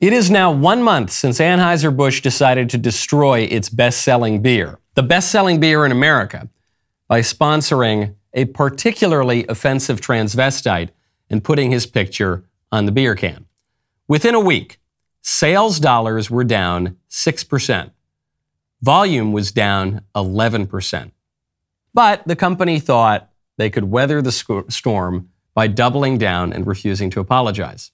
It is now one month since Anheuser-Busch decided to destroy its best-selling beer, the best-selling beer in America, by sponsoring a particularly offensive transvestite and putting his picture on the beer can. Within a week, sales dollars were down 6%. Volume was down 11%. But the company thought they could weather the storm by doubling down and refusing to apologize.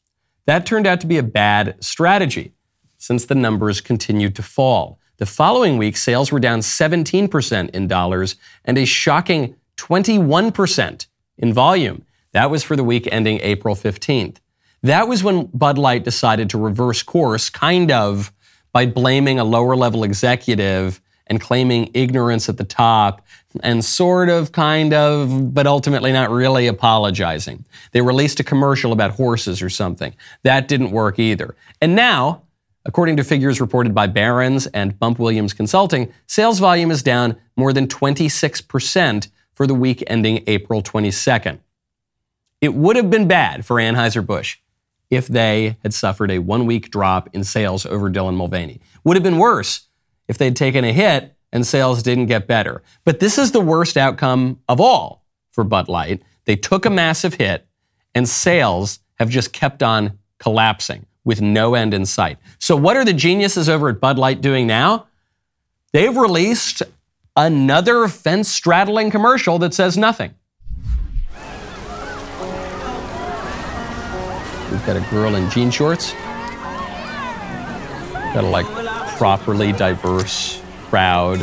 That turned out to be a bad strategy since the numbers continued to fall. The following week, sales were down 17% in dollars and a shocking 21% in volume. That was for the week ending April 15th. That was when Bud Light decided to reverse course, kind of, by blaming a lower level executive and claiming ignorance at the top and sort of, kind of, but ultimately not really apologizing. They released a commercial about horses or something. That didn't work either. And now, according to figures reported by Barron's and Bump Williams Consulting, sales volume is down more than 26% for the week ending April 22nd. It would have been bad for Anheuser-Busch if they had suffered a one week drop in sales over Dylan Mulvaney. Would have been worse if they'd taken a hit and sales didn't get better. But this is the worst outcome of all for Bud Light. They took a massive hit and sales have just kept on collapsing with no end in sight. So, what are the geniuses over at Bud Light doing now? They've released another fence straddling commercial that says nothing. We've got a girl in jean shorts. Got a like properly diverse crowd.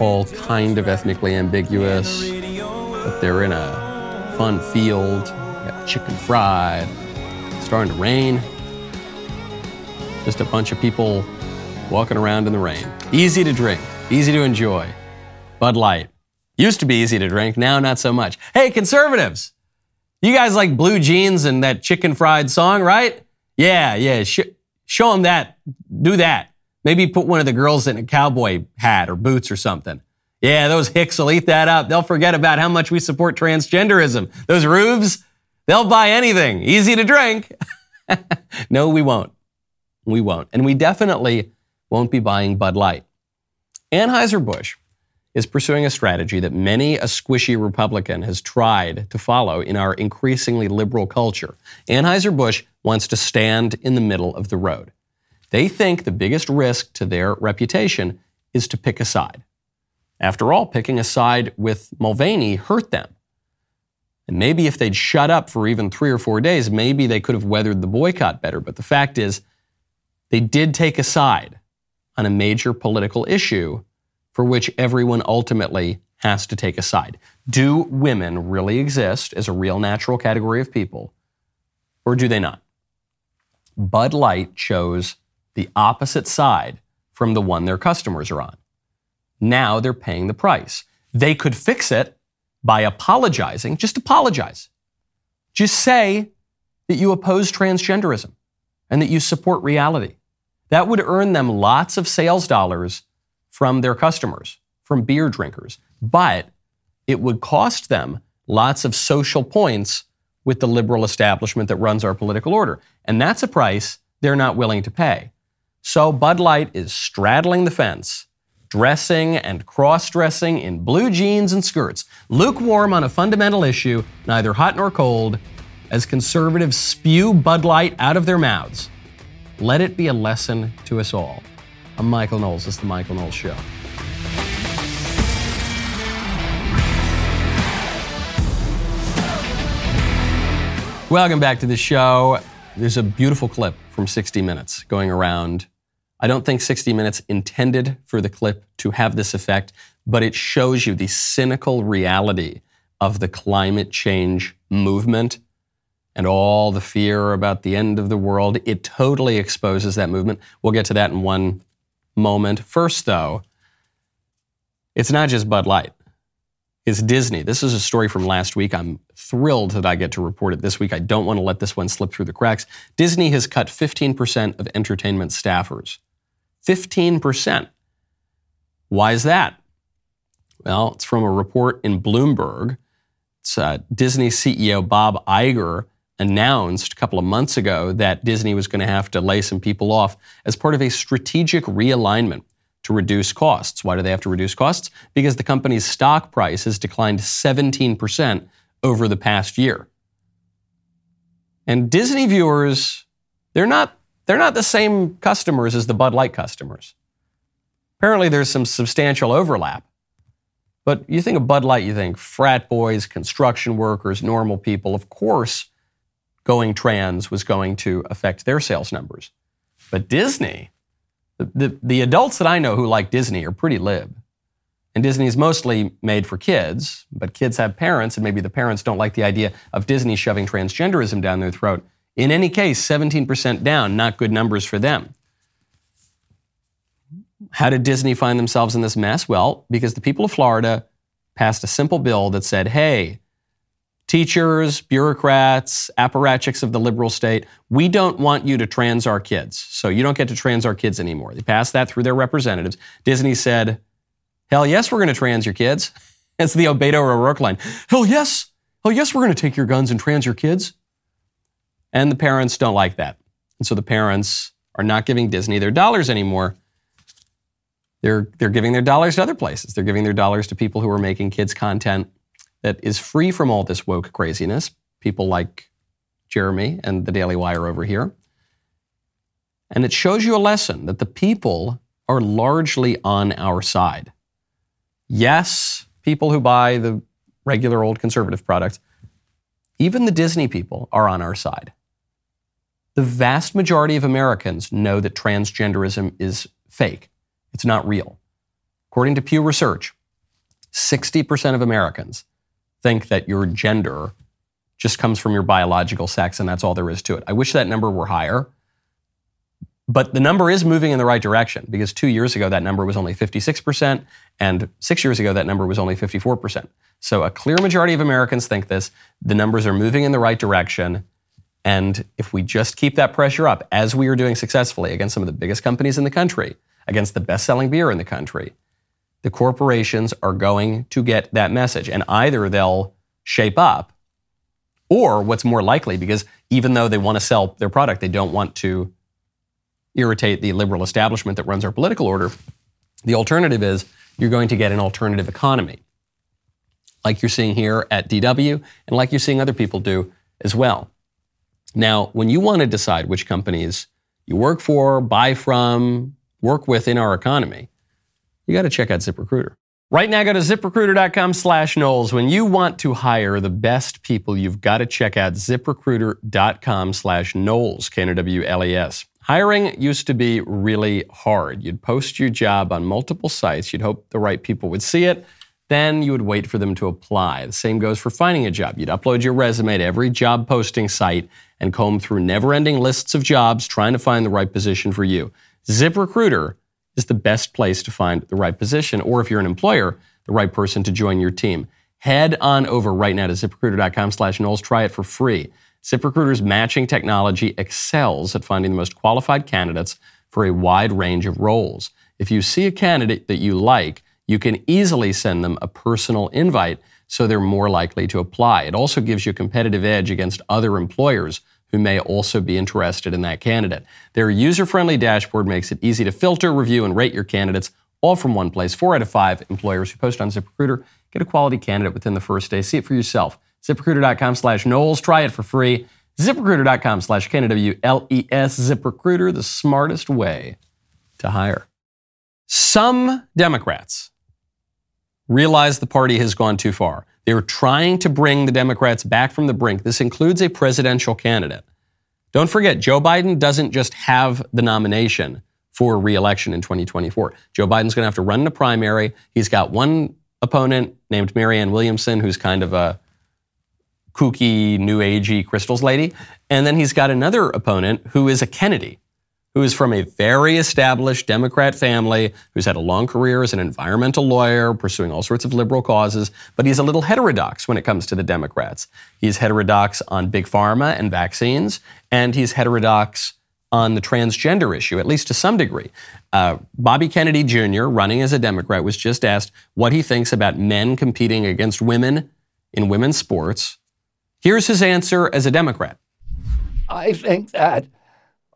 All kind of ethnically ambiguous, but they're in a fun field. Got chicken fried. starting to rain. Just a bunch of people walking around in the rain. Easy to drink, easy to enjoy. Bud Light. Used to be easy to drink, now not so much. Hey, conservatives! You guys like blue jeans and that chicken fried song, right? Yeah, yeah. Sh- show them that. Do that. Maybe put one of the girls in a cowboy hat or boots or something. Yeah, those hicks will eat that up. They'll forget about how much we support transgenderism. Those rubes, they'll buy anything. Easy to drink. no, we won't. We won't. And we definitely won't be buying Bud Light. Anheuser-Busch is pursuing a strategy that many a squishy Republican has tried to follow in our increasingly liberal culture. Anheuser-Busch wants to stand in the middle of the road. They think the biggest risk to their reputation is to pick a side. After all, picking a side with Mulvaney hurt them. And maybe if they'd shut up for even three or four days, maybe they could have weathered the boycott better. But the fact is, they did take a side on a major political issue for which everyone ultimately has to take a side. Do women really exist as a real natural category of people, or do they not? Bud Light chose the opposite side from the one their customers are on. Now they're paying the price. They could fix it by apologizing. Just apologize. Just say that you oppose transgenderism and that you support reality. That would earn them lots of sales dollars from their customers, from beer drinkers, but it would cost them lots of social points with the liberal establishment that runs our political order. And that's a price they're not willing to pay. So Bud Light is straddling the fence, dressing and cross dressing in blue jeans and skirts, lukewarm on a fundamental issue, neither hot nor cold, as conservatives spew Bud Light out of their mouths. Let it be a lesson to us all. I'm Michael Knowles. Is The Michael Knowles Show. Welcome back to the show. There's a beautiful clip from 60 Minutes going around. I don't think 60 Minutes intended for the clip to have this effect, but it shows you the cynical reality of the climate change movement and all the fear about the end of the world. It totally exposes that movement. We'll get to that in one moment. First, though, it's not just Bud Light. It's Disney. This is a story from last week. I'm thrilled that I get to report it this week. I don't want to let this one slip through the cracks. Disney has cut 15% of entertainment staffers. 15%. Why is that? Well, it's from a report in Bloomberg. It's uh, Disney CEO Bob Iger announced a couple of months ago that Disney was going to have to lay some people off as part of a strategic realignment to reduce costs. Why do they have to reduce costs? Because the company's stock price has declined 17% over the past year. And Disney viewers, they're not, they're not the same customers as the Bud Light customers. Apparently, there's some substantial overlap. But you think of Bud Light, you think frat boys, construction workers, normal people. Of course, going trans was going to affect their sales numbers. But Disney, the, the, the adults that I know who like Disney are pretty lib. And Disney is mostly made for kids, but kids have parents, and maybe the parents don't like the idea of Disney shoving transgenderism down their throat. In any case, 17% down, not good numbers for them. How did Disney find themselves in this mess? Well, because the people of Florida passed a simple bill that said, hey, teachers, bureaucrats, apparatchiks of the liberal state, we don't want you to trans our kids. So you don't get to trans our kids anymore. They passed that through their representatives. Disney said, hell yes, we're going to trans your kids. It's the Beto O'Rourke line. Hell yes. Hell yes, we're going to take your guns and trans your kids. And the parents don't like that. And so the parents are not giving Disney their dollars anymore. They're, they're giving their dollars to other places. They're giving their dollars to people who are making kids content that is free from all this woke craziness, people like Jeremy and the Daily Wire over here. And it shows you a lesson that the people are largely on our side. Yes, people who buy the regular old conservative products, even the Disney people are on our side. The vast majority of Americans know that transgenderism is fake. It's not real. According to Pew Research, 60% of Americans think that your gender just comes from your biological sex and that's all there is to it. I wish that number were higher. But the number is moving in the right direction because two years ago that number was only 56%, and six years ago that number was only 54%. So a clear majority of Americans think this. The numbers are moving in the right direction. And if we just keep that pressure up, as we are doing successfully against some of the biggest companies in the country, against the best selling beer in the country, the corporations are going to get that message. And either they'll shape up, or what's more likely, because even though they want to sell their product, they don't want to irritate the liberal establishment that runs our political order. The alternative is you're going to get an alternative economy, like you're seeing here at DW and like you're seeing other people do as well. Now, when you want to decide which companies you work for, buy from, work with in our economy, you got to check out ZipRecruiter. Right now, go to ziprecruiter.com slash Knowles. When you want to hire the best people, you've got to check out ziprecruiter.com slash Knowles, K-N-O-W-L-E-S. Hiring used to be really hard. You'd post your job on multiple sites. You'd hope the right people would see it. Then you would wait for them to apply. The same goes for finding a job. You'd upload your resume to every job posting site and comb through never ending lists of jobs trying to find the right position for you. ZipRecruiter is the best place to find the right position, or if you're an employer, the right person to join your team. Head on over right now to ziprecruiter.com slash Knowles. Try it for free. ZipRecruiter's matching technology excels at finding the most qualified candidates for a wide range of roles. If you see a candidate that you like, you can easily send them a personal invite so they're more likely to apply. It also gives you a competitive edge against other employers who may also be interested in that candidate. Their user friendly dashboard makes it easy to filter, review, and rate your candidates all from one place. Four out of five employers who post on ZipRecruiter get a quality candidate within the first day. See it for yourself. ZipRecruiter.com slash Knowles. Try it for free. ZipRecruiter.com slash K-N-O-W-L-E-S. ZipRecruiter, the smartest way to hire. Some Democrats realize the party has gone too far. They're trying to bring the Democrats back from the brink. This includes a presidential candidate. Don't forget, Joe Biden doesn't just have the nomination for reelection in 2024. Joe Biden's going to have to run in a primary. He's got one opponent named Marianne Williamson, who's kind of a kooky, new agey crystals lady. And then he's got another opponent who is a Kennedy who is from a very established Democrat family, who's had a long career as an environmental lawyer, pursuing all sorts of liberal causes, but he's a little heterodox when it comes to the Democrats. He's heterodox on big pharma and vaccines, and he's heterodox on the transgender issue, at least to some degree. Uh, Bobby Kennedy Jr., running as a Democrat, was just asked what he thinks about men competing against women in women's sports. Here's his answer as a Democrat. I think that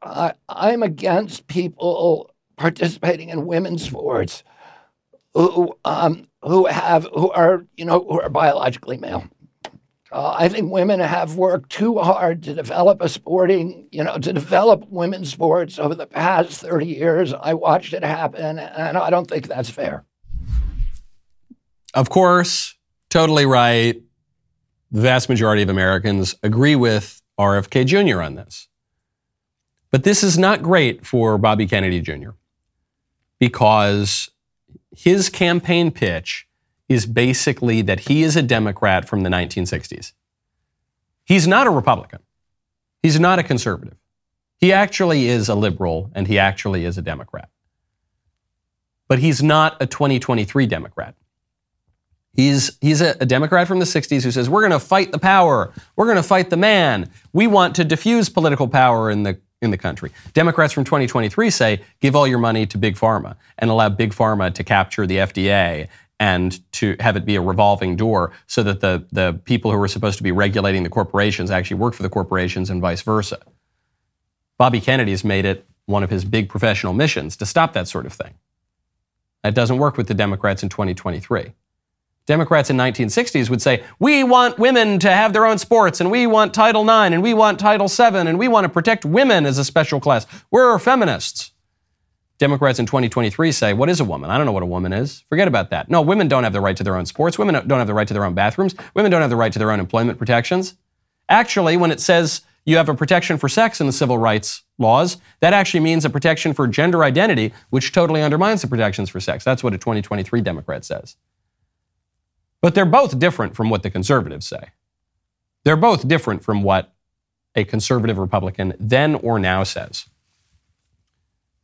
I, I'm against people participating in women's sports who um, who have who are you know who are biologically male. Uh, I think women have worked too hard to develop a sporting, you know, to develop women's sports over the past 30 years. I watched it happen, and I don't think that's fair. Of course, totally right. The vast majority of Americans agree with RFK Jr. on this. But this is not great for Bobby Kennedy Jr. because his campaign pitch is basically that he is a Democrat from the 1960s. He's not a Republican. He's not a conservative. He actually is a liberal and he actually is a Democrat. But he's not a 2023 Democrat. He's, he's a, a Democrat from the 60s who says, We're going to fight the power. We're going to fight the man. We want to diffuse political power in the in the country. Democrats from 2023 say give all your money to big pharma and allow big pharma to capture the FDA and to have it be a revolving door so that the, the people who are supposed to be regulating the corporations actually work for the corporations and vice versa. Bobby Kennedy has made it one of his big professional missions to stop that sort of thing. That doesn't work with the Democrats in 2023. Democrats in 1960s would say, we want women to have their own sports, and we want Title IX, and we want Title VII, and we want to protect women as a special class. We're feminists. Democrats in 2023 say, What is a woman? I don't know what a woman is. Forget about that. No, women don't have the right to their own sports. Women don't have the right to their own bathrooms. Women don't have the right to their own employment protections. Actually, when it says you have a protection for sex in the civil rights laws, that actually means a protection for gender identity, which totally undermines the protections for sex. That's what a 2023 Democrat says. But they're both different from what the conservatives say. They're both different from what a conservative Republican then or now says.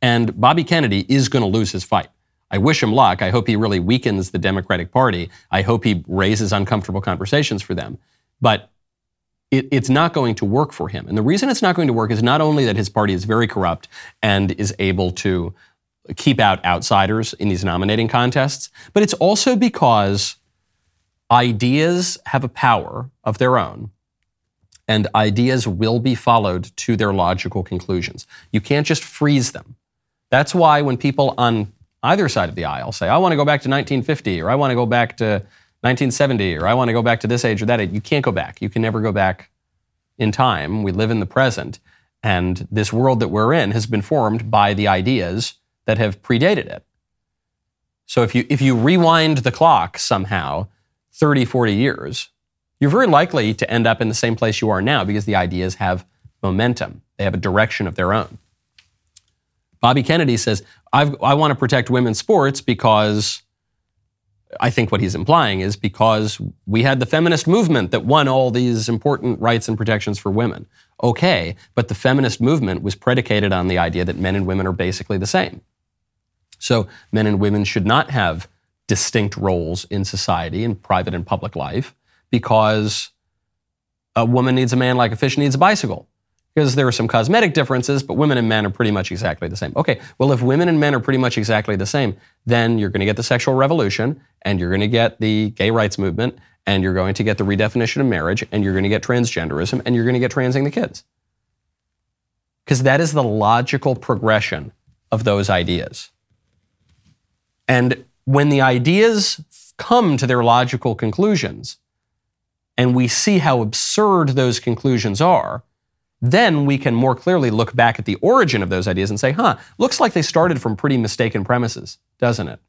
And Bobby Kennedy is going to lose his fight. I wish him luck. I hope he really weakens the Democratic Party. I hope he raises uncomfortable conversations for them. But it, it's not going to work for him. And the reason it's not going to work is not only that his party is very corrupt and is able to keep out outsiders in these nominating contests, but it's also because Ideas have a power of their own, and ideas will be followed to their logical conclusions. You can't just freeze them. That's why when people on either side of the aisle say, I want to go back to 1950, or I want to go back to 1970, or I want to go back to this age or that age, you can't go back. You can never go back in time. We live in the present, and this world that we're in has been formed by the ideas that have predated it. So if you, if you rewind the clock somehow, 30, 40 years, you're very likely to end up in the same place you are now because the ideas have momentum. They have a direction of their own. Bobby Kennedy says, i want to protect women's sports because I think what he's implying is because we had the feminist movement that won all these important rights and protections for women. Okay, but the feminist movement was predicated on the idea that men and women are basically the same. So men and women should not have distinct roles in society, in private and public life, because a woman needs a man like a fish needs a bicycle. Because there are some cosmetic differences, but women and men are pretty much exactly the same. Okay, well, if women and men are pretty much exactly the same, then you're going to get the sexual revolution, and you're going to get the gay rights movement, and you're going to get the redefinition of marriage, and you're going to get transgenderism, and you're going to get transing the kids. Because that is the logical progression of those ideas. And when the ideas come to their logical conclusions and we see how absurd those conclusions are, then we can more clearly look back at the origin of those ideas and say, huh, looks like they started from pretty mistaken premises, doesn't it?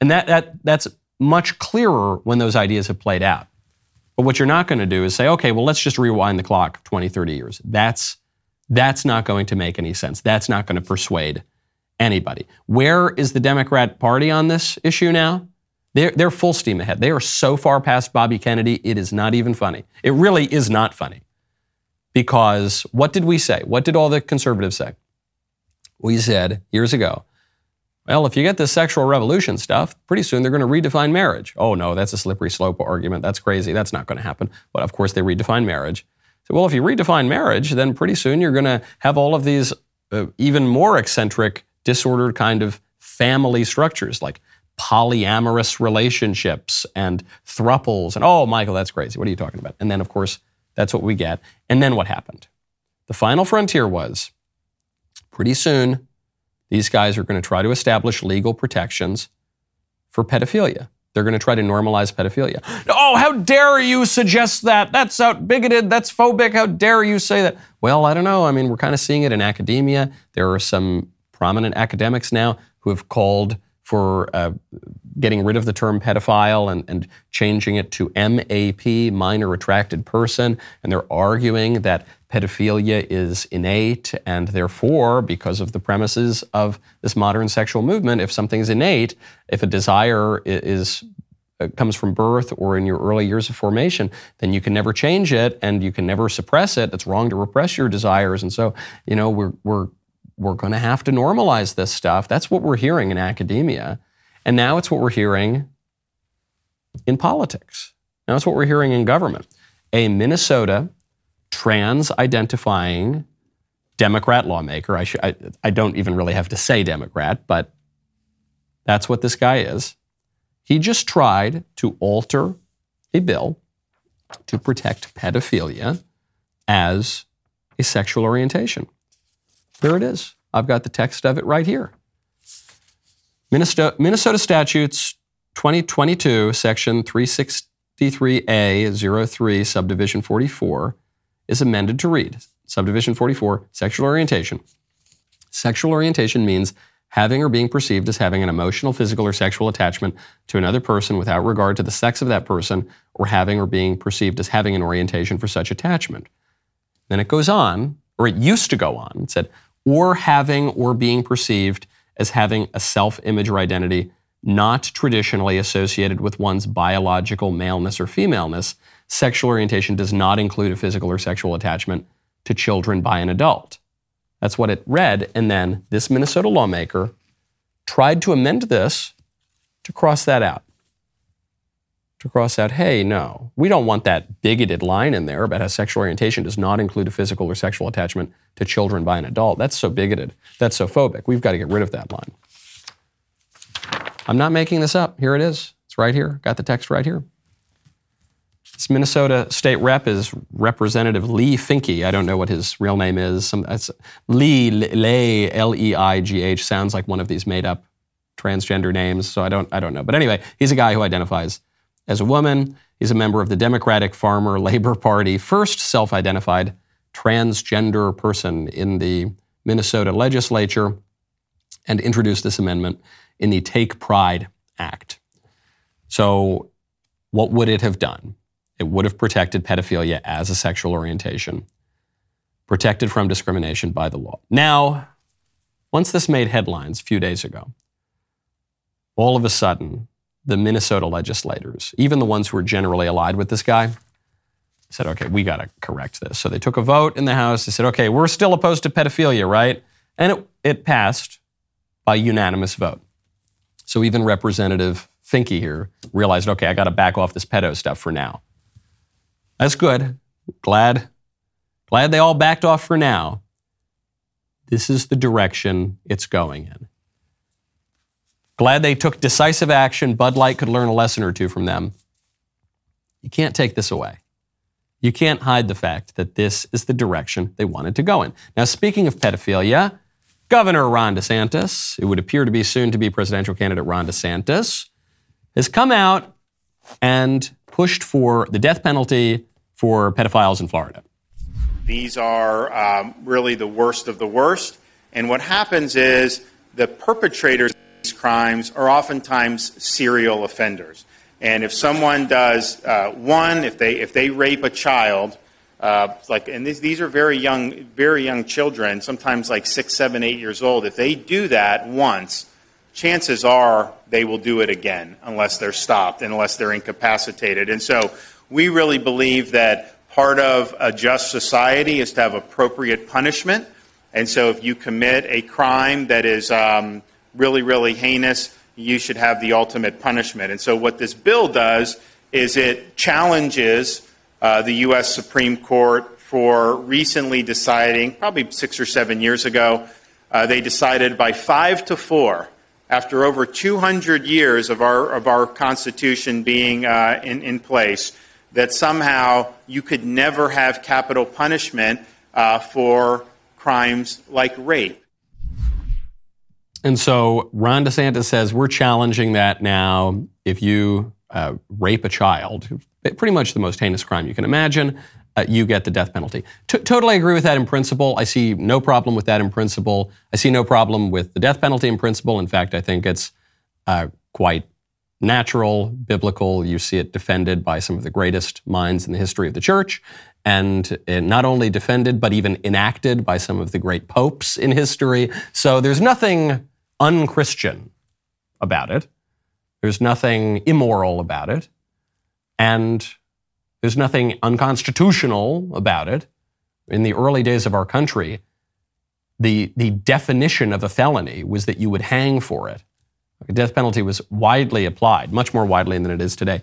And that, that, that's much clearer when those ideas have played out. But what you're not going to do is say, okay, well, let's just rewind the clock 20, 30 years. That's, that's not going to make any sense. That's not going to persuade anybody. Where is the Democrat Party on this issue now? They're, they're full steam ahead. They are so far past Bobby Kennedy, it is not even funny. It really is not funny. Because what did we say? What did all the conservatives say? We said years ago, well, if you get this sexual revolution stuff, pretty soon they're going to redefine marriage. Oh, no, that's a slippery slope argument. That's crazy. That's not going to happen. But of course, they redefine marriage. So, well, if you redefine marriage, then pretty soon you're going to have all of these uh, even more eccentric disordered kind of family structures like polyamorous relationships and thruples. And oh, Michael, that's crazy. What are you talking about? And then, of course, That's what we get. And then what happened? The final frontier was pretty soon, these guys are going to try to establish legal protections for pedophilia. They're going to try to normalize pedophilia. Oh, how dare you suggest that? That's out bigoted. That's phobic. How dare you say that? Well, I don't know. I mean, we're kind of seeing it in academia. There are some prominent academics now who have called for uh, getting rid of the term pedophile and, and changing it to MAP, minor attracted person. And they're arguing that pedophilia is innate, and therefore, because of the premises of this modern sexual movement, if something is innate, if a desire is uh, comes from birth or in your early years of formation, then you can never change it and you can never suppress it. It's wrong to repress your desires. And so, you know, we're we're we're going to have to normalize this stuff. That's what we're hearing in academia. And now it's what we're hearing in politics. Now it's what we're hearing in government. A Minnesota trans identifying Democrat lawmaker, I, sh- I, I don't even really have to say Democrat, but that's what this guy is. He just tried to alter a bill to protect pedophilia as a sexual orientation. There it is. I've got the text of it right here. Minnesota, Minnesota Statutes 2022, Section 363A 03, Subdivision 44, is amended to read Subdivision 44, Sexual Orientation. Sexual orientation means having or being perceived as having an emotional, physical, or sexual attachment to another person without regard to the sex of that person, or having or being perceived as having an orientation for such attachment. Then it goes on, or it used to go on, it said, or having or being perceived as having a self image or identity not traditionally associated with one's biological maleness or femaleness, sexual orientation does not include a physical or sexual attachment to children by an adult. That's what it read. And then this Minnesota lawmaker tried to amend this to cross that out to cross out, hey, no, we don't want that bigoted line in there about how sexual orientation does not include a physical or sexual attachment to children by an adult. That's so bigoted. That's so phobic. We've got to get rid of that line. I'm not making this up. Here it is. It's right here. Got the text right here. This Minnesota state rep is Representative Leigh Finke. I don't know what his real name is. Some, Lee, Lay, L-E-I-G-H. Sounds like one of these made up transgender names. So I don't, I don't know. But anyway, he's a guy who identifies as a woman, he's a member of the Democratic Farmer Labor Party, first self identified transgender person in the Minnesota legislature, and introduced this amendment in the Take Pride Act. So, what would it have done? It would have protected pedophilia as a sexual orientation, protected from discrimination by the law. Now, once this made headlines a few days ago, all of a sudden, the Minnesota legislators, even the ones who were generally allied with this guy, said, okay, we got to correct this. So they took a vote in the House. They said, okay, we're still opposed to pedophilia, right? And it, it passed by unanimous vote. So even Representative Finke here realized, okay, I got to back off this pedo stuff for now. That's good. Glad, glad they all backed off for now. This is the direction it's going in. Glad they took decisive action. Bud Light could learn a lesson or two from them. You can't take this away. You can't hide the fact that this is the direction they wanted to go in. Now, speaking of pedophilia, Governor Ron DeSantis, it would appear to be soon to be presidential candidate Ron DeSantis, has come out and pushed for the death penalty for pedophiles in Florida. These are um, really the worst of the worst. And what happens is the perpetrators crimes are oftentimes serial offenders. And if someone does uh, one, if they if they rape a child, uh, like and these, these are very young very young children, sometimes like six, seven, eight years old. If they do that once, chances are they will do it again unless they're stopped, unless they're incapacitated. And so we really believe that part of a just society is to have appropriate punishment. And so if you commit a crime that is um, really, really heinous, you should have the ultimate punishment. And so, what this bill does is it challenges uh, the U.S. Supreme Court for recently deciding, probably six or seven years ago, uh, they decided by five to four, after over 200 years of our, of our Constitution being uh, in, in place, that somehow you could never have capital punishment uh, for crimes like rape. And so Ron DeSantis says we're challenging that now. If you uh, rape a child, pretty much the most heinous crime you can imagine, uh, you get the death penalty. T- totally agree with that in principle. I see no problem with that in principle. I see no problem with the death penalty in principle. In fact, I think it's uh, quite natural, biblical. You see it defended by some of the greatest minds in the history of the church, and not only defended, but even enacted by some of the great popes in history. So there's nothing unchristian about it. There's nothing immoral about it. And there's nothing unconstitutional about it. In the early days of our country, the, the definition of a felony was that you would hang for it. The death penalty was widely applied, much more widely than it is today.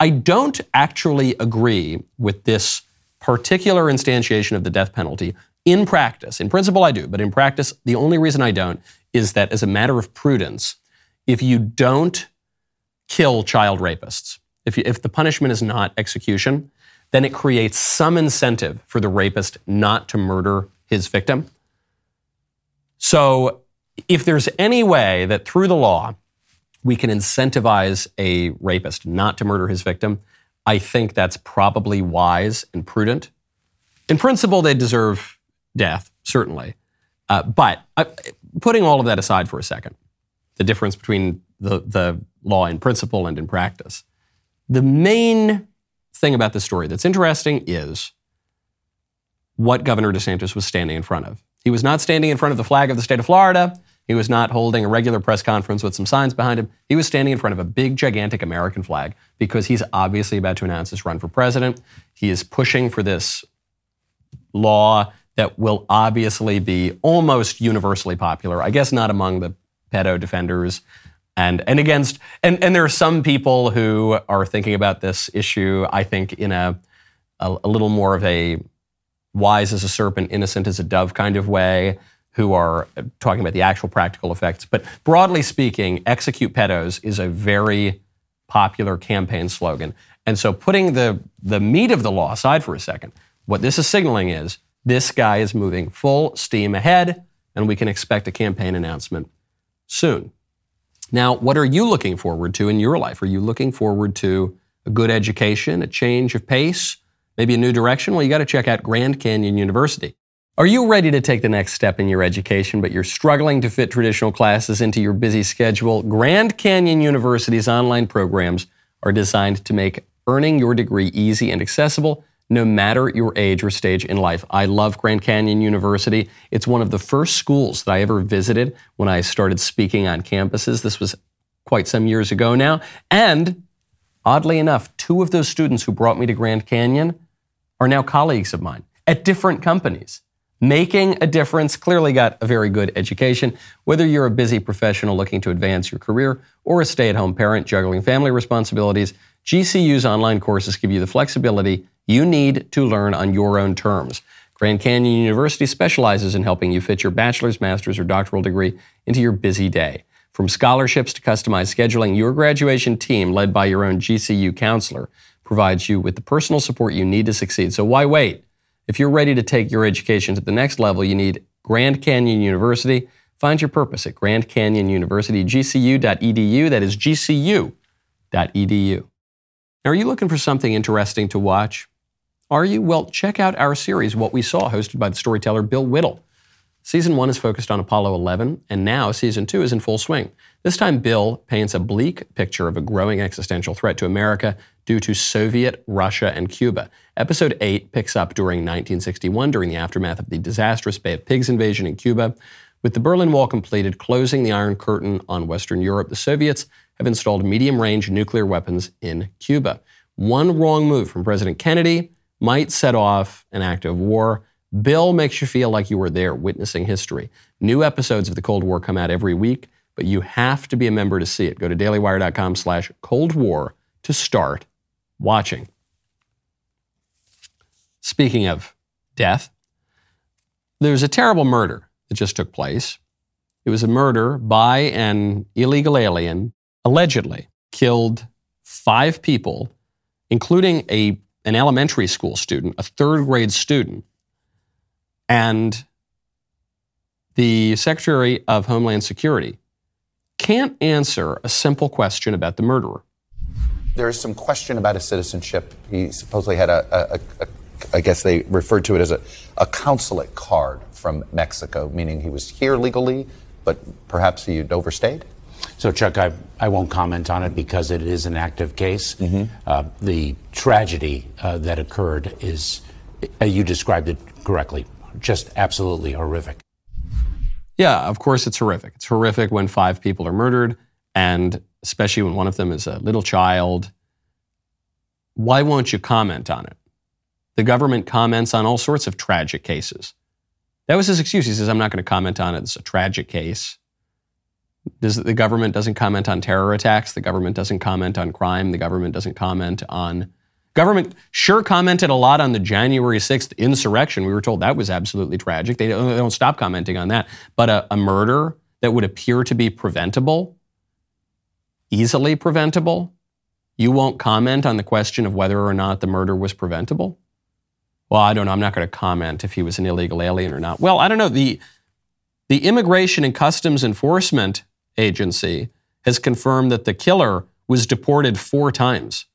I don't actually agree with this particular instantiation of the death penalty in practice. In principle, I do, but in practice, the only reason I don't is that as a matter of prudence, if you don't kill child rapists, if, you, if the punishment is not execution, then it creates some incentive for the rapist not to murder his victim. So if there's any way that through the law we can incentivize a rapist not to murder his victim, I think that's probably wise and prudent. In principle, they deserve death, certainly. Uh, but uh, putting all of that aside for a second, the difference between the, the law in principle and in practice, the main thing about this story that's interesting is what Governor DeSantis was standing in front of. He was not standing in front of the flag of the state of Florida. He was not holding a regular press conference with some signs behind him. He was standing in front of a big, gigantic American flag because he's obviously about to announce his run for president. He is pushing for this law that will obviously be almost universally popular. I guess not among the pedo defenders and and against and and there are some people who are thinking about this issue i think in a a, a little more of a wise as a serpent innocent as a dove kind of way who are talking about the actual practical effects but broadly speaking execute pedos is a very popular campaign slogan and so putting the the meat of the law aside for a second what this is signaling is this guy is moving full steam ahead and we can expect a campaign announcement soon now, what are you looking forward to in your life? Are you looking forward to a good education, a change of pace, maybe a new direction? Well, you got to check out Grand Canyon University. Are you ready to take the next step in your education, but you're struggling to fit traditional classes into your busy schedule? Grand Canyon University's online programs are designed to make earning your degree easy and accessible no matter your age or stage in life. I love Grand Canyon University. It's one of the first schools that I ever visited when I started speaking on campuses. This was quite some years ago now. And oddly enough, two of those students who brought me to Grand Canyon are now colleagues of mine at different companies. Making a difference, clearly got a very good education. Whether you're a busy professional looking to advance your career or a stay at home parent juggling family responsibilities, GCU's online courses give you the flexibility you need to learn on your own terms. Grand Canyon University specializes in helping you fit your bachelor's, master's, or doctoral degree into your busy day. From scholarships to customized scheduling, your graduation team, led by your own GCU counselor, provides you with the personal support you need to succeed. So why wait? If you're ready to take your education to the next level, you need Grand Canyon University. Find your purpose at Grand Canyon University, gcu.edu. That is gcu.edu. Now, are you looking for something interesting to watch? Are you? Well, check out our series, What We Saw, hosted by the storyteller Bill Whittle. Season one is focused on Apollo 11, and now season two is in full swing. This time, Bill paints a bleak picture of a growing existential threat to America due to Soviet Russia and Cuba. Episode 8 picks up during 1961, during the aftermath of the disastrous Bay of Pigs invasion in Cuba. With the Berlin Wall completed, closing the Iron Curtain on Western Europe, the Soviets have installed medium range nuclear weapons in Cuba. One wrong move from President Kennedy might set off an act of war. Bill makes you feel like you were there witnessing history. New episodes of the Cold War come out every week, but you have to be a member to see it. Go to dailywire.com slash Cold War to start watching. Speaking of death, there's a terrible murder that just took place. It was a murder by an illegal alien, allegedly killed five people, including a an elementary school student, a third grade student, and the Secretary of Homeland Security can't answer a simple question about the murderer. There is some question about his citizenship. He supposedly had a, I guess they referred to it as a, a consulate card from Mexico, meaning he was here legally, but perhaps he had overstayed? So, Chuck, I, I won't comment on it because it is an active case. Mm-hmm. Uh, the tragedy uh, that occurred is, uh, you described it correctly, just absolutely horrific. Yeah, of course it's horrific. It's horrific when five people are murdered, and especially when one of them is a little child. Why won't you comment on it? The government comments on all sorts of tragic cases. That was his excuse. He says, I'm not going to comment on it. It's a tragic case. Does, the government doesn't comment on terror attacks. The government doesn't comment on crime. The government doesn't comment on. Government sure commented a lot on the January 6th insurrection. We were told that was absolutely tragic. They don't, they don't stop commenting on that. But a, a murder that would appear to be preventable, easily preventable, you won't comment on the question of whether or not the murder was preventable? Well, I don't know. I'm not going to comment if he was an illegal alien or not. Well, I don't know. The, the Immigration and Customs Enforcement Agency has confirmed that the killer was deported four times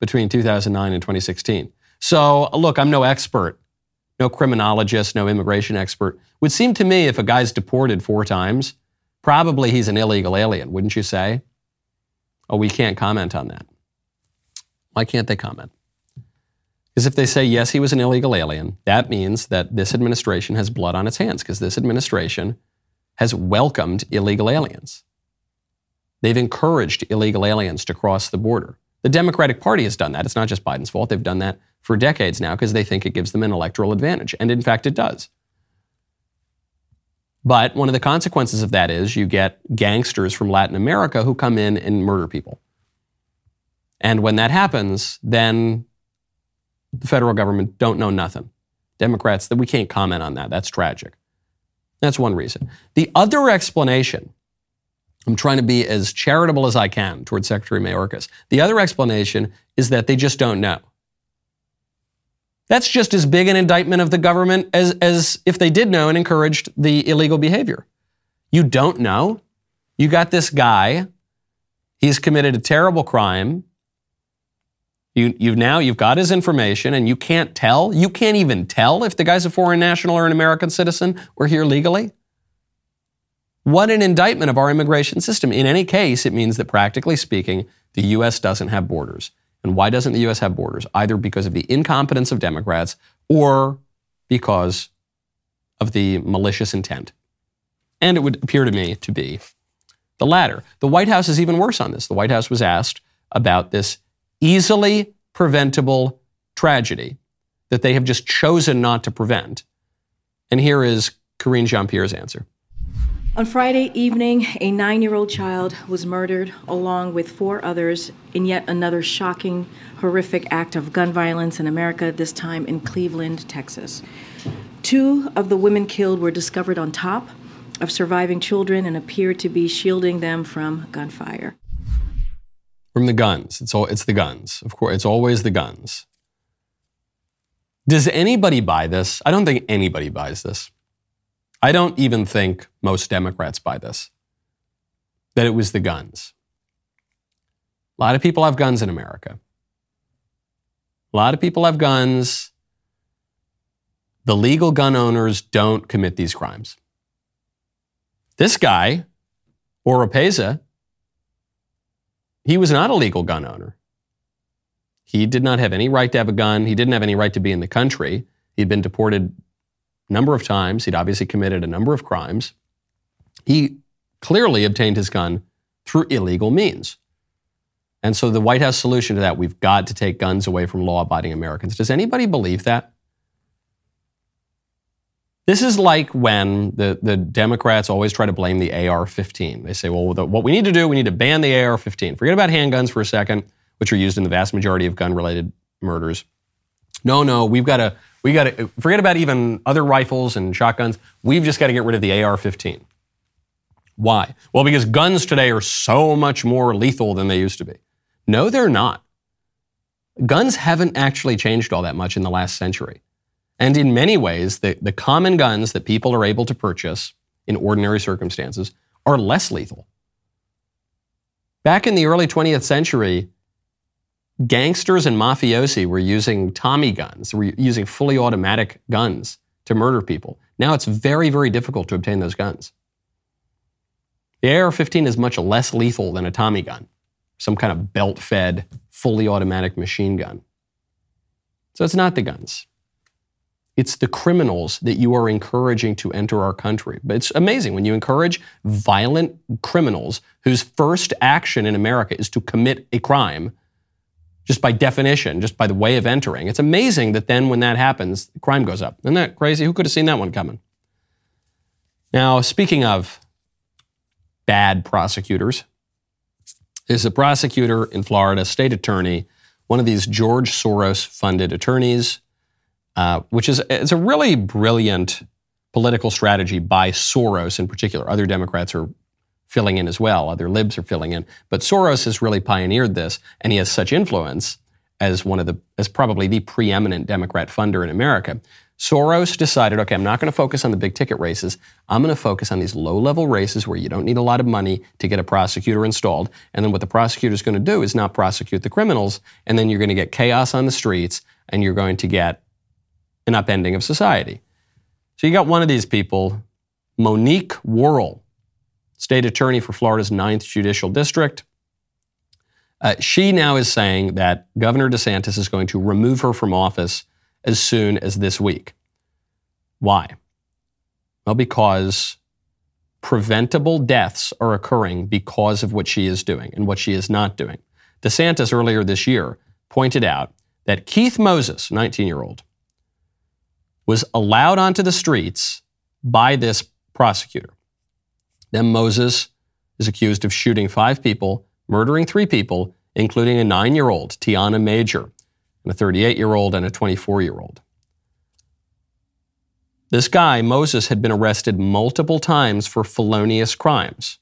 between 2009 and 2016. So, look, I'm no expert, no criminologist, no immigration expert. Would seem to me if a guy's deported four times, probably he's an illegal alien, wouldn't you say? Oh, we can't comment on that. Why can't they comment? Because if they say, yes, he was an illegal alien, that means that this administration has blood on its hands because this administration has welcomed illegal aliens. They've encouraged illegal aliens to cross the border. The Democratic Party has done that. It's not just Biden's fault. They've done that for decades now because they think it gives them an electoral advantage. And in fact, it does. But one of the consequences of that is you get gangsters from Latin America who come in and murder people. And when that happens, then the federal government don't know nothing. Democrats, that we can't comment on that. That's tragic. That's one reason. The other explanation I'm trying to be as charitable as I can towards Secretary Mayorkas. The other explanation is that they just don't know. That's just as big an indictment of the government as, as if they did know and encouraged the illegal behavior. You don't know. You got this guy. He's committed a terrible crime. You, you've now you've got his information and you can't tell. You can't even tell if the guy's a foreign national or an American citizen or here legally. What an indictment of our immigration system. In any case, it means that practically speaking, the U.S. doesn't have borders. And why doesn't the U.S. have borders? Either because of the incompetence of Democrats or because of the malicious intent. And it would appear to me to be the latter. The White House is even worse on this. The White House was asked about this easily preventable tragedy that they have just chosen not to prevent. And here is Karine Jean Pierre's answer. On Friday evening, a nine year old child was murdered along with four others in yet another shocking, horrific act of gun violence in America, this time in Cleveland, Texas. Two of the women killed were discovered on top of surviving children and appeared to be shielding them from gunfire. From the guns. It's, all, it's the guns. Of course, it's always the guns. Does anybody buy this? I don't think anybody buys this. I don't even think most Democrats buy this that it was the guns. A lot of people have guns in America. A lot of people have guns. The legal gun owners don't commit these crimes. This guy, Oropeza, he was not a legal gun owner. He did not have any right to have a gun. He didn't have any right to be in the country. He'd been deported number of times. He'd obviously committed a number of crimes. He clearly obtained his gun through illegal means. And so the White House solution to that, we've got to take guns away from law abiding Americans. Does anybody believe that? This is like when the, the Democrats always try to blame the AR 15. They say, well, the, what we need to do, we need to ban the AR 15. Forget about handguns for a second, which are used in the vast majority of gun related murders. No, no, we've got to we got to forget about even other rifles and shotguns. We've just got to get rid of the AR 15. Why? Well, because guns today are so much more lethal than they used to be. No, they're not. guns haven't actually changed all that much in the last century. And in many ways, the, the common guns that people are able to purchase in ordinary circumstances are less lethal. Back in the early 20th century, gangsters and mafiosi were using Tommy guns, were using fully automatic guns to murder people. Now it's very, very difficult to obtain those guns. The AR 15 is much less lethal than a Tommy gun, some kind of belt fed, fully automatic machine gun. So it's not the guns. It's the criminals that you are encouraging to enter our country. But it's amazing when you encourage violent criminals whose first action in America is to commit a crime, just by definition, just by the way of entering. It's amazing that then when that happens, crime goes up. Isn't that crazy? Who could have seen that one coming? Now, speaking of bad prosecutors, there's a prosecutor in Florida, state attorney, one of these George Soros funded attorneys uh, which is it's a really brilliant political strategy by Soros in particular. Other Democrats are filling in as well. Other libs are filling in, but Soros has really pioneered this, and he has such influence as one of the as probably the preeminent Democrat funder in America. Soros decided, okay, I'm not going to focus on the big ticket races. I'm going to focus on these low level races where you don't need a lot of money to get a prosecutor installed. And then what the prosecutor is going to do is not prosecute the criminals. And then you're going to get chaos on the streets and you're going to get an upending of society. So you got one of these people, Monique Worrell, state attorney for Florida's Ninth Judicial District. Uh, she now is saying that Governor DeSantis is going to remove her from office as soon as this week. Why? Well, because preventable deaths are occurring because of what she is doing and what she is not doing. DeSantis earlier this year pointed out that Keith Moses, 19 year old, was allowed onto the streets by this prosecutor. Then Moses is accused of shooting five people, murdering three people, including a nine year old, Tiana Major, and a 38 year old and a 24 year old. This guy, Moses, had been arrested multiple times for felonious crimes.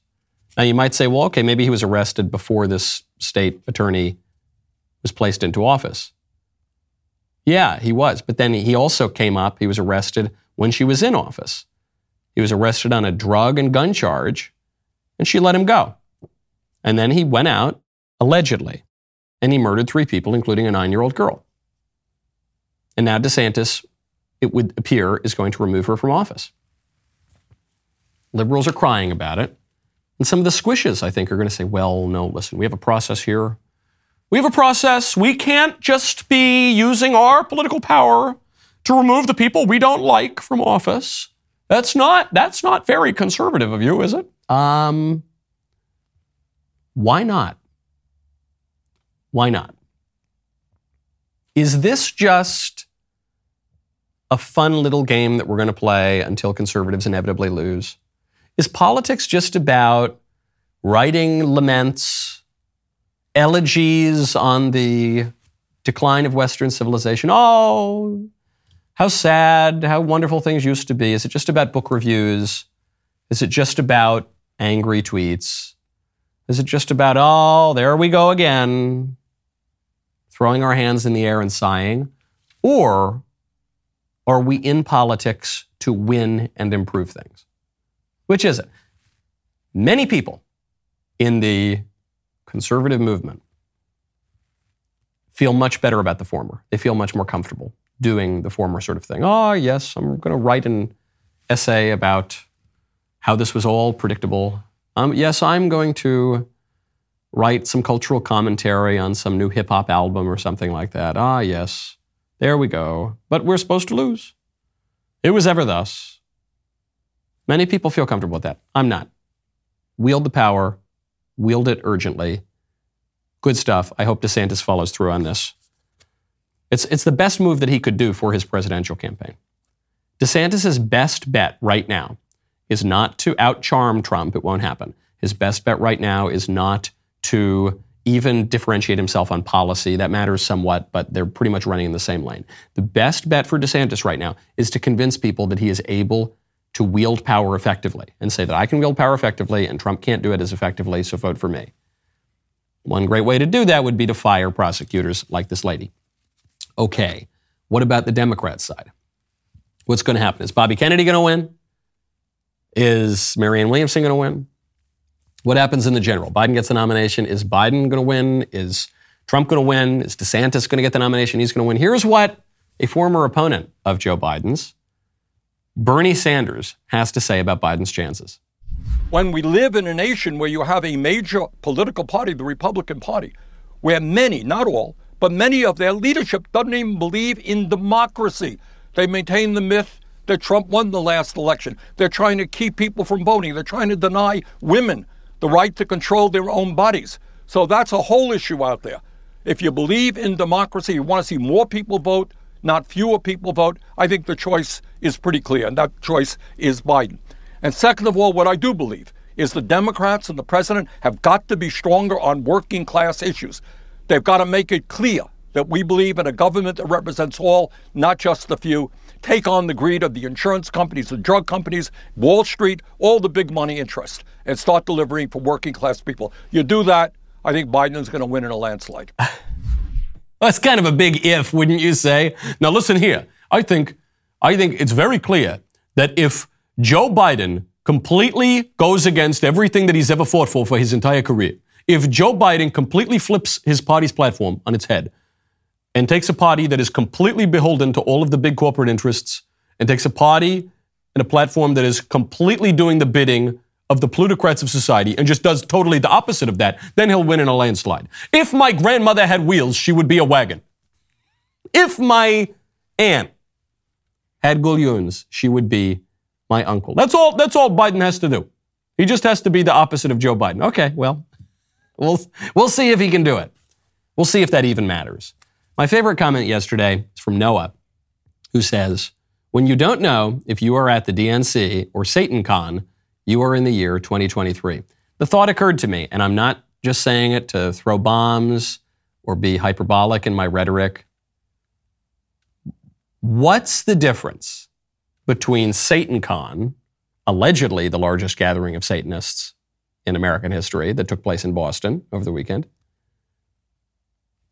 Now, you might say, well, okay, maybe he was arrested before this state attorney was placed into office. Yeah, he was. But then he also came up, he was arrested when she was in office. He was arrested on a drug and gun charge, and she let him go. And then he went out, allegedly, and he murdered three people, including a nine year old girl. And now DeSantis, it would appear, is going to remove her from office. Liberals are crying about it. And some of the squishes, I think, are going to say, well, no, listen, we have a process here. We have a process. We can't just be using our political power to remove the people we don't like from office. That's not that's not very conservative of you, is it? Um why not? Why not? Is this just a fun little game that we're going to play until conservatives inevitably lose? Is politics just about writing laments elegies on the decline of Western civilization. Oh, how sad, how wonderful things used to be. Is it just about book reviews? Is it just about angry tweets? Is it just about, oh, there we go again, throwing our hands in the air and sighing? Or are we in politics to win and improve things? Which is it? Many people in the conservative movement feel much better about the former. They feel much more comfortable doing the former sort of thing. Oh, yes, I'm going to write an essay about how this was all predictable. Um, yes, I'm going to write some cultural commentary on some new hip hop album or something like that. Ah, yes, there we go. But we're supposed to lose. It was ever thus. Many people feel comfortable with that. I'm not. Wield the power, wield it urgently. Good stuff. I hope DeSantis follows through on this. It's, it's the best move that he could do for his presidential campaign. DeSantis' best bet right now is not to outcharm Trump. It won't happen. His best bet right now is not to even differentiate himself on policy. That matters somewhat, but they're pretty much running in the same lane. The best bet for DeSantis right now is to convince people that he is able to wield power effectively and say that I can wield power effectively and Trump can't do it as effectively, so vote for me. One great way to do that would be to fire prosecutors like this lady. Okay, what about the Democrat side? What's going to happen? Is Bobby Kennedy going to win? Is Marianne Williamson going to win? What happens in the general? Biden gets the nomination. Is Biden going to win? Is Trump going to win? Is DeSantis going to get the nomination? He's going to win. Here's what a former opponent of Joe Biden's, Bernie Sanders, has to say about Biden's chances. When we live in a nation where you have a major political party, the Republican Party, where many, not all, but many of their leadership doesn't even believe in democracy. They maintain the myth that Trump won the last election. They're trying to keep people from voting. They're trying to deny women the right to control their own bodies. So that's a whole issue out there. If you believe in democracy, you want to see more people vote, not fewer people vote, I think the choice is pretty clear, and that choice is Biden. And second of all, what I do believe is the Democrats and the president have got to be stronger on working class issues. They've got to make it clear that we believe in a government that represents all, not just the few. Take on the greed of the insurance companies, the drug companies, Wall Street, all the big money interests, and start delivering for working class people. You do that, I think Biden's going to win in a landslide. That's kind of a big if, wouldn't you say? Now listen here. I think I think it's very clear that if Joe Biden completely goes against everything that he's ever fought for for his entire career, if Joe Biden completely flips his party's platform on its head and takes a party that is completely beholden to all of the big corporate interests and takes a party and a platform that is completely doing the bidding of the plutocrats of society and just does totally the opposite of that, then he'll win in a landslide. If my grandmother had wheels, she would be a wagon. If my aunt had gullions, she would be my uncle. That's all that's all Biden has to do. He just has to be the opposite of Joe Biden. Okay, well, We'll, we'll see if he can do it. We'll see if that even matters. My favorite comment yesterday is from Noah, who says, When you don't know if you are at the DNC or Satan Con, you are in the year 2023. The thought occurred to me, and I'm not just saying it to throw bombs or be hyperbolic in my rhetoric. What's the difference between Satan Con, allegedly the largest gathering of Satanists in American history that took place in Boston over the weekend,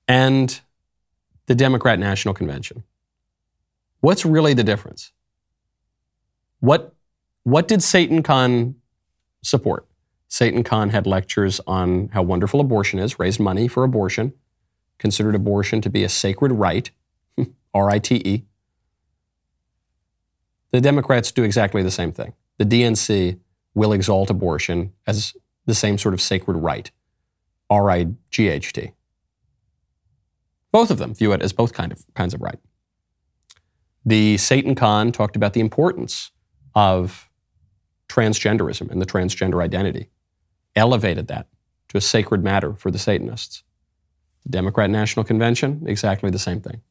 and the Democrat National Convention. What's really the difference? What, what did Satan Con support? Satan Con had lectures on how wonderful abortion is, raised money for abortion, considered abortion to be a sacred right, R I T E. The Democrats do exactly the same thing. The DNC will exalt abortion as the same sort of sacred right. R I G H T. Both of them view it as both kind of, kinds of right. The Satan Con talked about the importance of transgenderism and the transgender identity, elevated that to a sacred matter for the Satanists. The Democrat National Convention, exactly the same thing.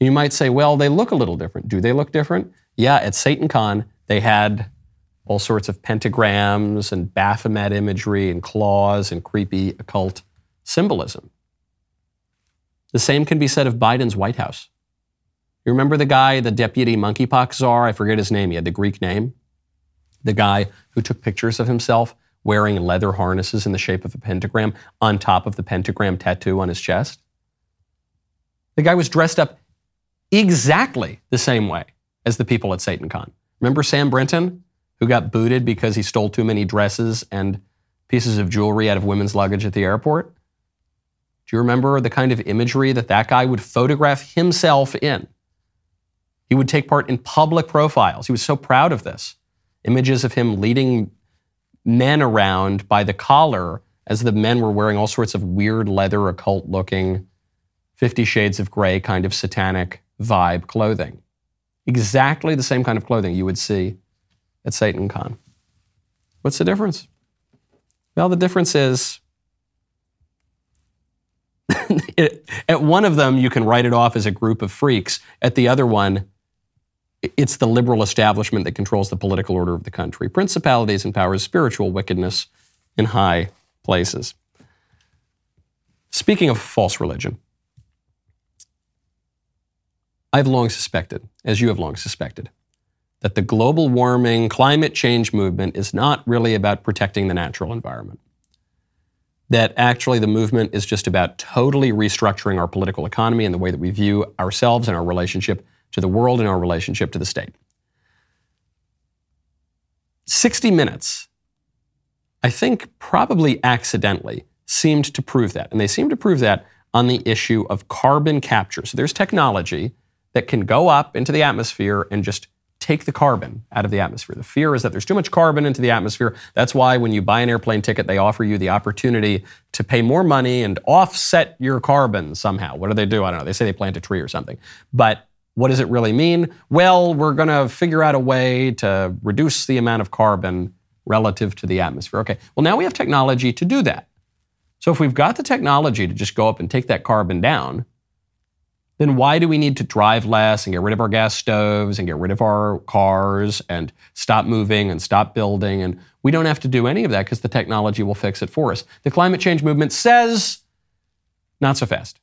You might say, well, they look a little different. Do they look different? Yeah, at Satan Con, they had all sorts of pentagrams and Baphomet imagery and claws and creepy occult symbolism. The same can be said of Biden's White House. You remember the guy, the deputy monkeypox czar? I forget his name. He had the Greek name. The guy who took pictures of himself wearing leather harnesses in the shape of a pentagram on top of the pentagram tattoo on his chest. The guy was dressed up exactly the same way as the people at SatanCon. Remember Sam Brinton? Who got booted because he stole too many dresses and pieces of jewelry out of women's luggage at the airport? Do you remember the kind of imagery that that guy would photograph himself in? He would take part in public profiles. He was so proud of this. Images of him leading men around by the collar as the men were wearing all sorts of weird leather, occult looking, Fifty Shades of Grey kind of satanic vibe clothing. Exactly the same kind of clothing you would see at SatanCon. What's the difference? Well, the difference is at one of them, you can write it off as a group of freaks. At the other one, it's the liberal establishment that controls the political order of the country. Principalities and powers, spiritual wickedness in high places. Speaking of false religion, I've long suspected, as you have long suspected, that the global warming, climate change movement is not really about protecting the natural environment. that actually the movement is just about totally restructuring our political economy and the way that we view ourselves and our relationship to the world and our relationship to the state. 60 Minutes, I think probably accidentally, seemed to prove that. And they seem to prove that on the issue of carbon capture. So there's technology that can go up into the atmosphere and just take the carbon out of the atmosphere. The fear is that there's too much carbon into the atmosphere. That's why when you buy an airplane ticket, they offer you the opportunity to pay more money and offset your carbon somehow. What do they do? I don't know. They say they plant a tree or something. But what does it really mean? Well, we're going to figure out a way to reduce the amount of carbon relative to the atmosphere. Okay. Well, now we have technology to do that. So if we've got the technology to just go up and take that carbon down, then why do we need to drive less and get rid of our gas stoves and get rid of our cars and stop moving and stop building? And we don't have to do any of that because the technology will fix it for us. The climate change movement says not so fast.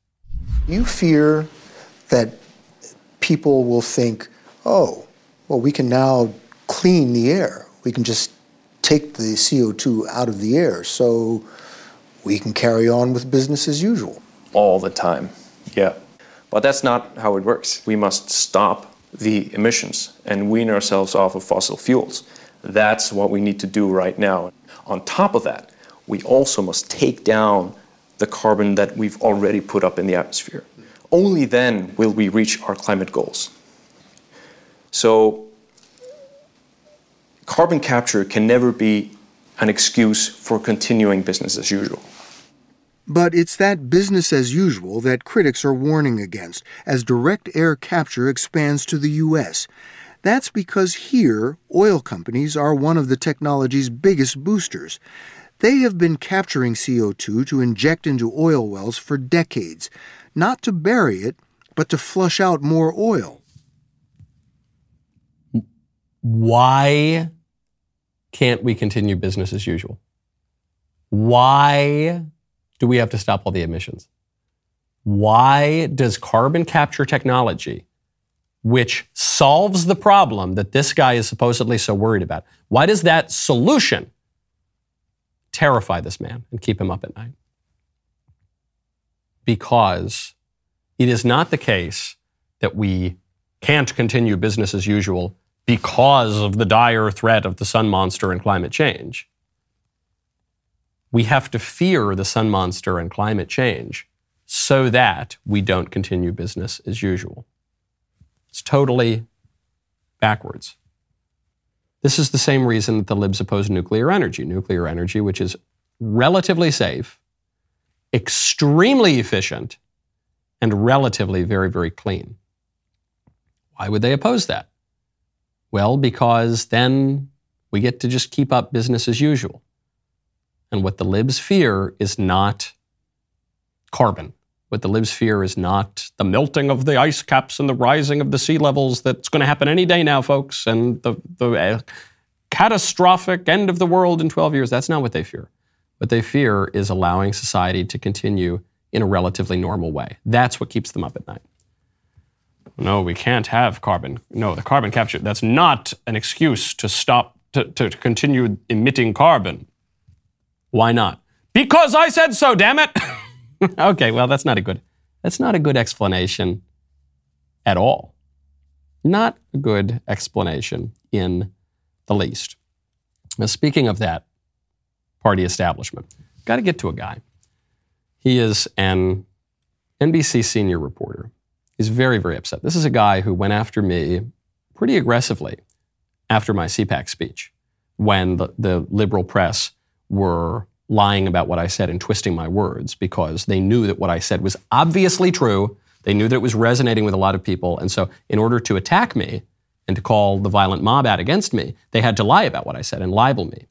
You fear that people will think, oh, well, we can now clean the air. We can just take the CO2 out of the air so we can carry on with business as usual. All the time, yeah. But that's not how it works. We must stop the emissions and wean ourselves off of fossil fuels. That's what we need to do right now. On top of that, we also must take down the carbon that we've already put up in the atmosphere. Only then will we reach our climate goals. So, carbon capture can never be an excuse for continuing business as usual. But it's that business as usual that critics are warning against as direct air capture expands to the U.S. That's because here, oil companies are one of the technology's biggest boosters. They have been capturing CO2 to inject into oil wells for decades, not to bury it, but to flush out more oil. Why can't we continue business as usual? Why do we have to stop all the emissions? Why does carbon capture technology, which solves the problem that this guy is supposedly so worried about, why does that solution terrify this man and keep him up at night? Because it is not the case that we can't continue business as usual because of the dire threat of the sun monster and climate change we have to fear the sun monster and climate change so that we don't continue business as usual. It's totally backwards. This is the same reason that the libs oppose nuclear energy. Nuclear energy, which is relatively safe, extremely efficient, and relatively very, very clean. Why would they oppose that? Well, because then we get to just keep up business as usual. And what the libs fear is not carbon. What the libs fear is not the melting of the ice caps and the rising of the sea levels that's going to happen any day now, folks, and the, the uh, catastrophic end of the world in 12 years. That's not what they fear. What they fear is allowing society to continue in a relatively normal way. That's what keeps them up at night. No, we can't have carbon. No, the carbon capture, that's not an excuse to stop, to, to continue emitting carbon. Why not? Because I said so, damn it. okay, well, that's not a good that's not a good explanation at all. Not a good explanation in the least. Now, speaking of that party establishment, got to get to a guy. He is an NBC senior reporter. He's very, very upset. This is a guy who went after me pretty aggressively after my CPAC speech when the, the liberal press were lying about what I said and twisting my words because they knew that what I said was obviously true. They knew that it was resonating with a lot of people. And so, in order to attack me and to call the violent mob out against me, they had to lie about what I said and libel me.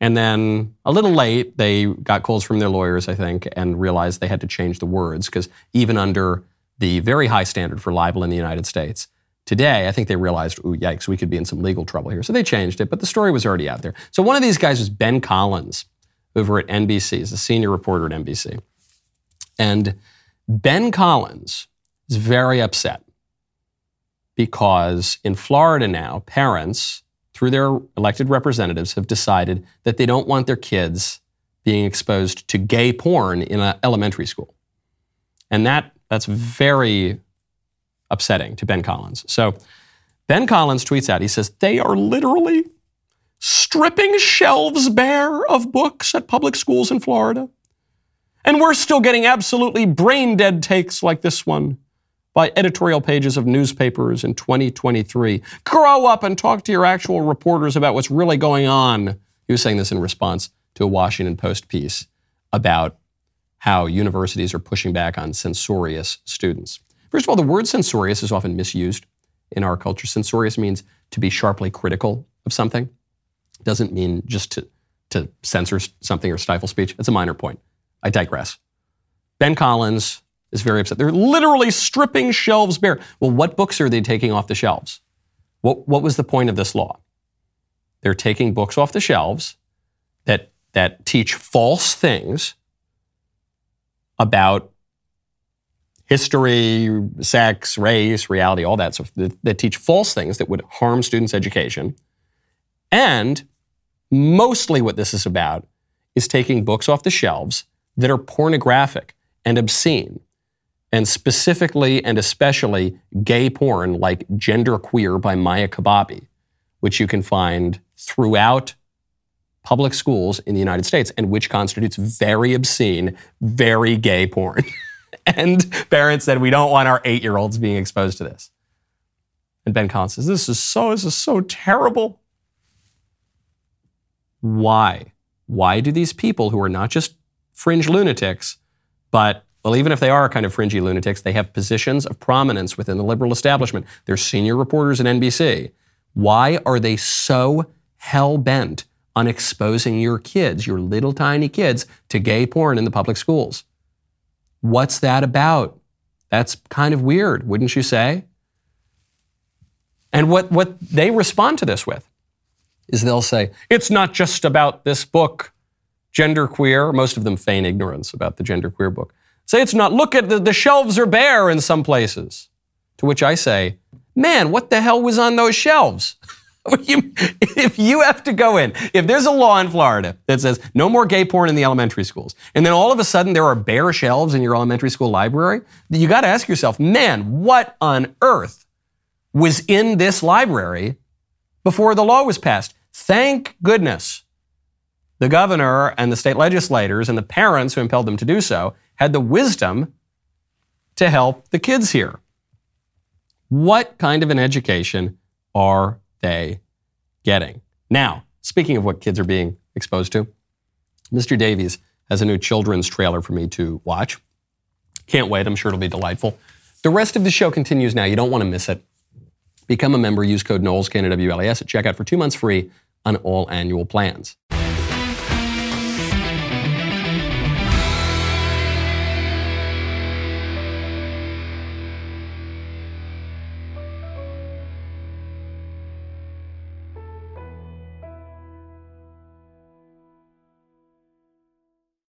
And then a little late, they got calls from their lawyers, I think, and realized they had to change the words because even under the very high standard for libel in the United States, Today, I think they realized, ooh, yikes, we could be in some legal trouble here. So they changed it, but the story was already out there. So one of these guys was Ben Collins over at NBC. He's a senior reporter at NBC. And Ben Collins is very upset because in Florida now, parents, through their elected representatives, have decided that they don't want their kids being exposed to gay porn in an elementary school. And that, that's very upsetting to Ben Collins. So Ben Collins tweets out, he says, they are literally stripping shelves bare of books at public schools in Florida. And we're still getting absolutely brain dead takes like this one by editorial pages of newspapers in 2023. Grow up and talk to your actual reporters about what's really going on. He was saying this in response to a Washington Post piece about how universities are pushing back on censorious students. First of all, the word censorious is often misused in our culture. Censorious means to be sharply critical of something. It doesn't mean just to, to censor something or stifle speech. It's a minor point. I digress. Ben Collins is very upset. They're literally stripping shelves bare. Well, what books are they taking off the shelves? What, what was the point of this law? They're taking books off the shelves that, that teach false things about history, sex, race, reality, all that stuff, that, that teach false things that would harm students' education. And mostly what this is about is taking books off the shelves that are pornographic and obscene, and specifically and especially gay porn like Gender Queer by Maia Kobabe, which you can find throughout public schools in the United States and which constitutes very obscene, very gay porn. and parents said, we don't want our eight year olds being exposed to this. And Ben Collins says, this is so, this is so terrible. Why? Why do these people who are not just fringe lunatics, but well, even if they are kind of fringy lunatics, they have positions of prominence within the liberal establishment. They're senior reporters at NBC. Why are they so hell bent on exposing your kids, your little tiny kids, to gay porn in the public schools? What's that about? That's kind of weird, wouldn't you say? And what, what they respond to this with is they'll say, it's not just about this book, Gender Queer. Most of them feign ignorance about the Gender Queer book. Say it's not, look at the, the shelves are bare in some places. To which I say, man, what the hell was on those shelves? if you have to go in, if there's a law in Florida that says no more gay porn in the elementary schools, and then all of a sudden there are bare shelves in your elementary school library, you got to ask yourself, man, what on earth was in this library before the law was passed? Thank goodness the governor and the state legislators and the parents who impelled them to do so had the wisdom to help the kids here. What kind of an education are they getting? Now, speaking of what kids are being exposed to, Mr. Davies has a new children's trailer for me to watch. Can't wait. I'm sure it'll be delightful. The rest of the show continues now. You don't want to miss it. Become a member. Use code Knowles, K-N-O-W-L-E-S at checkout for two months free on all annual plans.